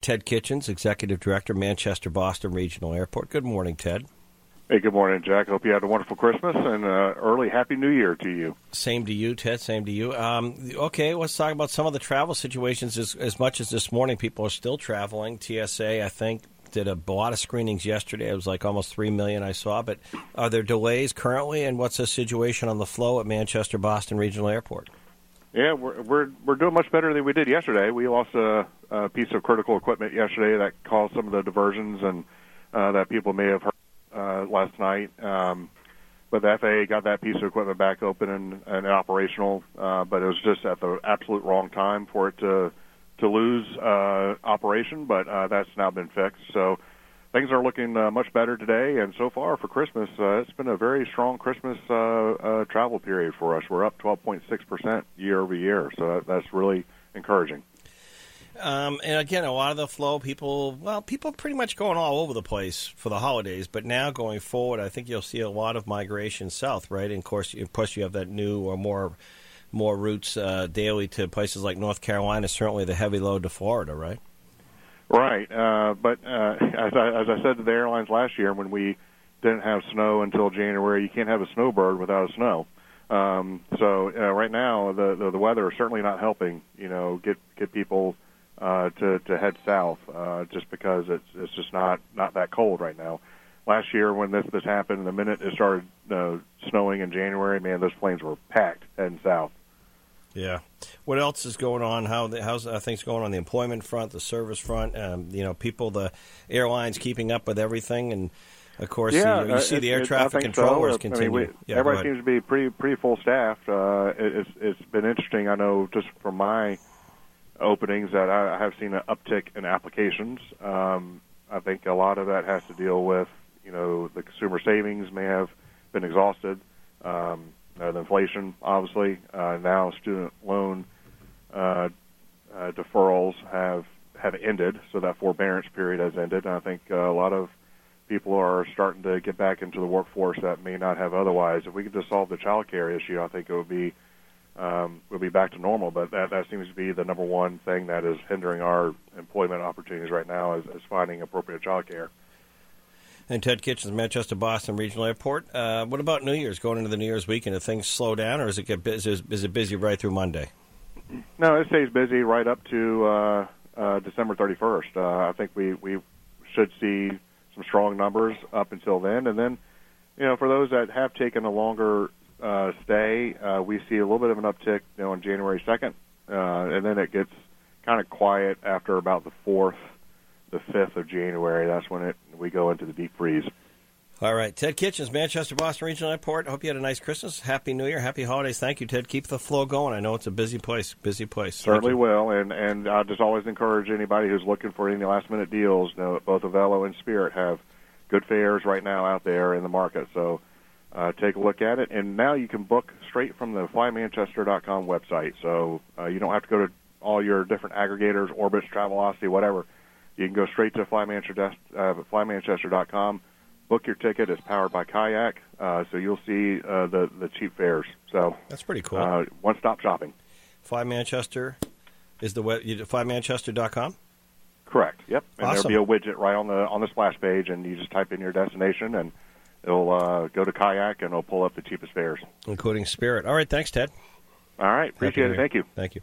Ted Kitchens, Executive Director, Manchester Boston Regional Airport. Good morning, Ted. Hey, good morning, Jack. Hope you had a wonderful Christmas and uh, early Happy New Year to you. Same to you, Ted. Same to you. Um, okay, let's talk about some of the travel situations. As, as much as this morning, people are still traveling. TSA, I think, did a lot of screenings yesterday. It was like almost three million I saw. But are there delays currently, and what's the situation on the flow at Manchester Boston Regional Airport? Yeah, we're we're we're doing much better than we did yesterday. We lost a, a piece of critical equipment yesterday that caused some of the diversions and uh, that people may have heard uh, last night. Um, but the FAA got that piece of equipment back open and, and operational, uh, but it was just at the absolute wrong time for it to to lose uh, operation. But uh, that's now been fixed, so things are looking uh, much better today. And so far for Christmas, uh, it's been a very strong Christmas uh, uh, travel period for us. We're up 12.6 percent year over year, so that, that's really encouraging. Um, and again, a lot of the flow, people, well, people pretty much going all over the place for the holidays. But now going forward, I think you'll see a lot of migration south, right? And of course, of course, you have that new or more more routes uh, daily to places like North Carolina. Certainly, the heavy load to Florida, right? Right. Uh, but uh, as I as I said to the airlines last year, when we didn't have snow until January, you can't have a snowbird without a snow. Um, so uh, right now, the, the the weather is certainly not helping. You know, get get people uh, to to head south uh, just because it's it's just not not that cold right now. Last year when this this happened, the minute it started uh, snowing in January, man, those planes were packed heading south. Yeah. What else is going on? How the, how's uh, things going on the employment front, the service front? Um, you know, people, the airlines keeping up with everything, and of course, yeah, you, you see it, the air traffic controllers so. continue. I mean, we, yeah, everybody seems to be pretty pretty full staffed. Uh, it, it's it's been interesting. I know just from my openings that I have seen an uptick in applications. Um, I think a lot of that has to deal with you know the consumer savings may have been exhausted. Um, uh, the inflation, obviously, uh, now student loan uh, uh, deferrals have have ended, so that forbearance period has ended. And I think uh, a lot of people are starting to get back into the workforce that may not have otherwise. If we could just solve the child care issue, I think it would be um, we'll be back to normal. But that that seems to be the number one thing that is hindering our employment opportunities right now is, is finding appropriate child care. And Ted Kitchens, Manchester Boston Regional Airport. Uh, what about New Year's? Going into the New Year's weekend, do things slow down, or is it get busy, is, is it busy right through Monday? No, it stays busy right up to uh, uh, December 31st. Uh, I think we we should see some strong numbers up until then, and then you know for those that have taken a longer uh, stay, uh, we see a little bit of an uptick you know, on January 2nd, uh, and then it gets kind of quiet after about the 4th, the 5th of January. That's when it we go into the deep freeze. All right. Ted Kitchens, Manchester Boston Regional Airport. I hope you had a nice Christmas. Happy New Year. Happy holidays. Thank you, Ted. Keep the flow going. I know it's a busy place. Busy place. Certainly will. And and I just always encourage anybody who's looking for any last minute deals. You know, both Avelo and Spirit have good fares right now out there in the market. So uh, take a look at it. And now you can book straight from the flymanchester.com website. So uh, you don't have to go to all your different aggregators, Orbitz, Travelocity, whatever. You can go straight to flymanchester, uh, flymanchester.com. Book your ticket. It's powered by Kayak, uh, so you'll see uh, the the cheap fares. So that's pretty cool. Uh, one stop shopping. Fly Manchester is the web. Flymanchester.com. Correct. Yep. And awesome. there'll be a widget right on the on the splash page, and you just type in your destination, and it'll uh, go to Kayak, and it'll pull up the cheapest fares, including Spirit. All right. Thanks, Ted. All right. Appreciate it. Thank you. Thank you.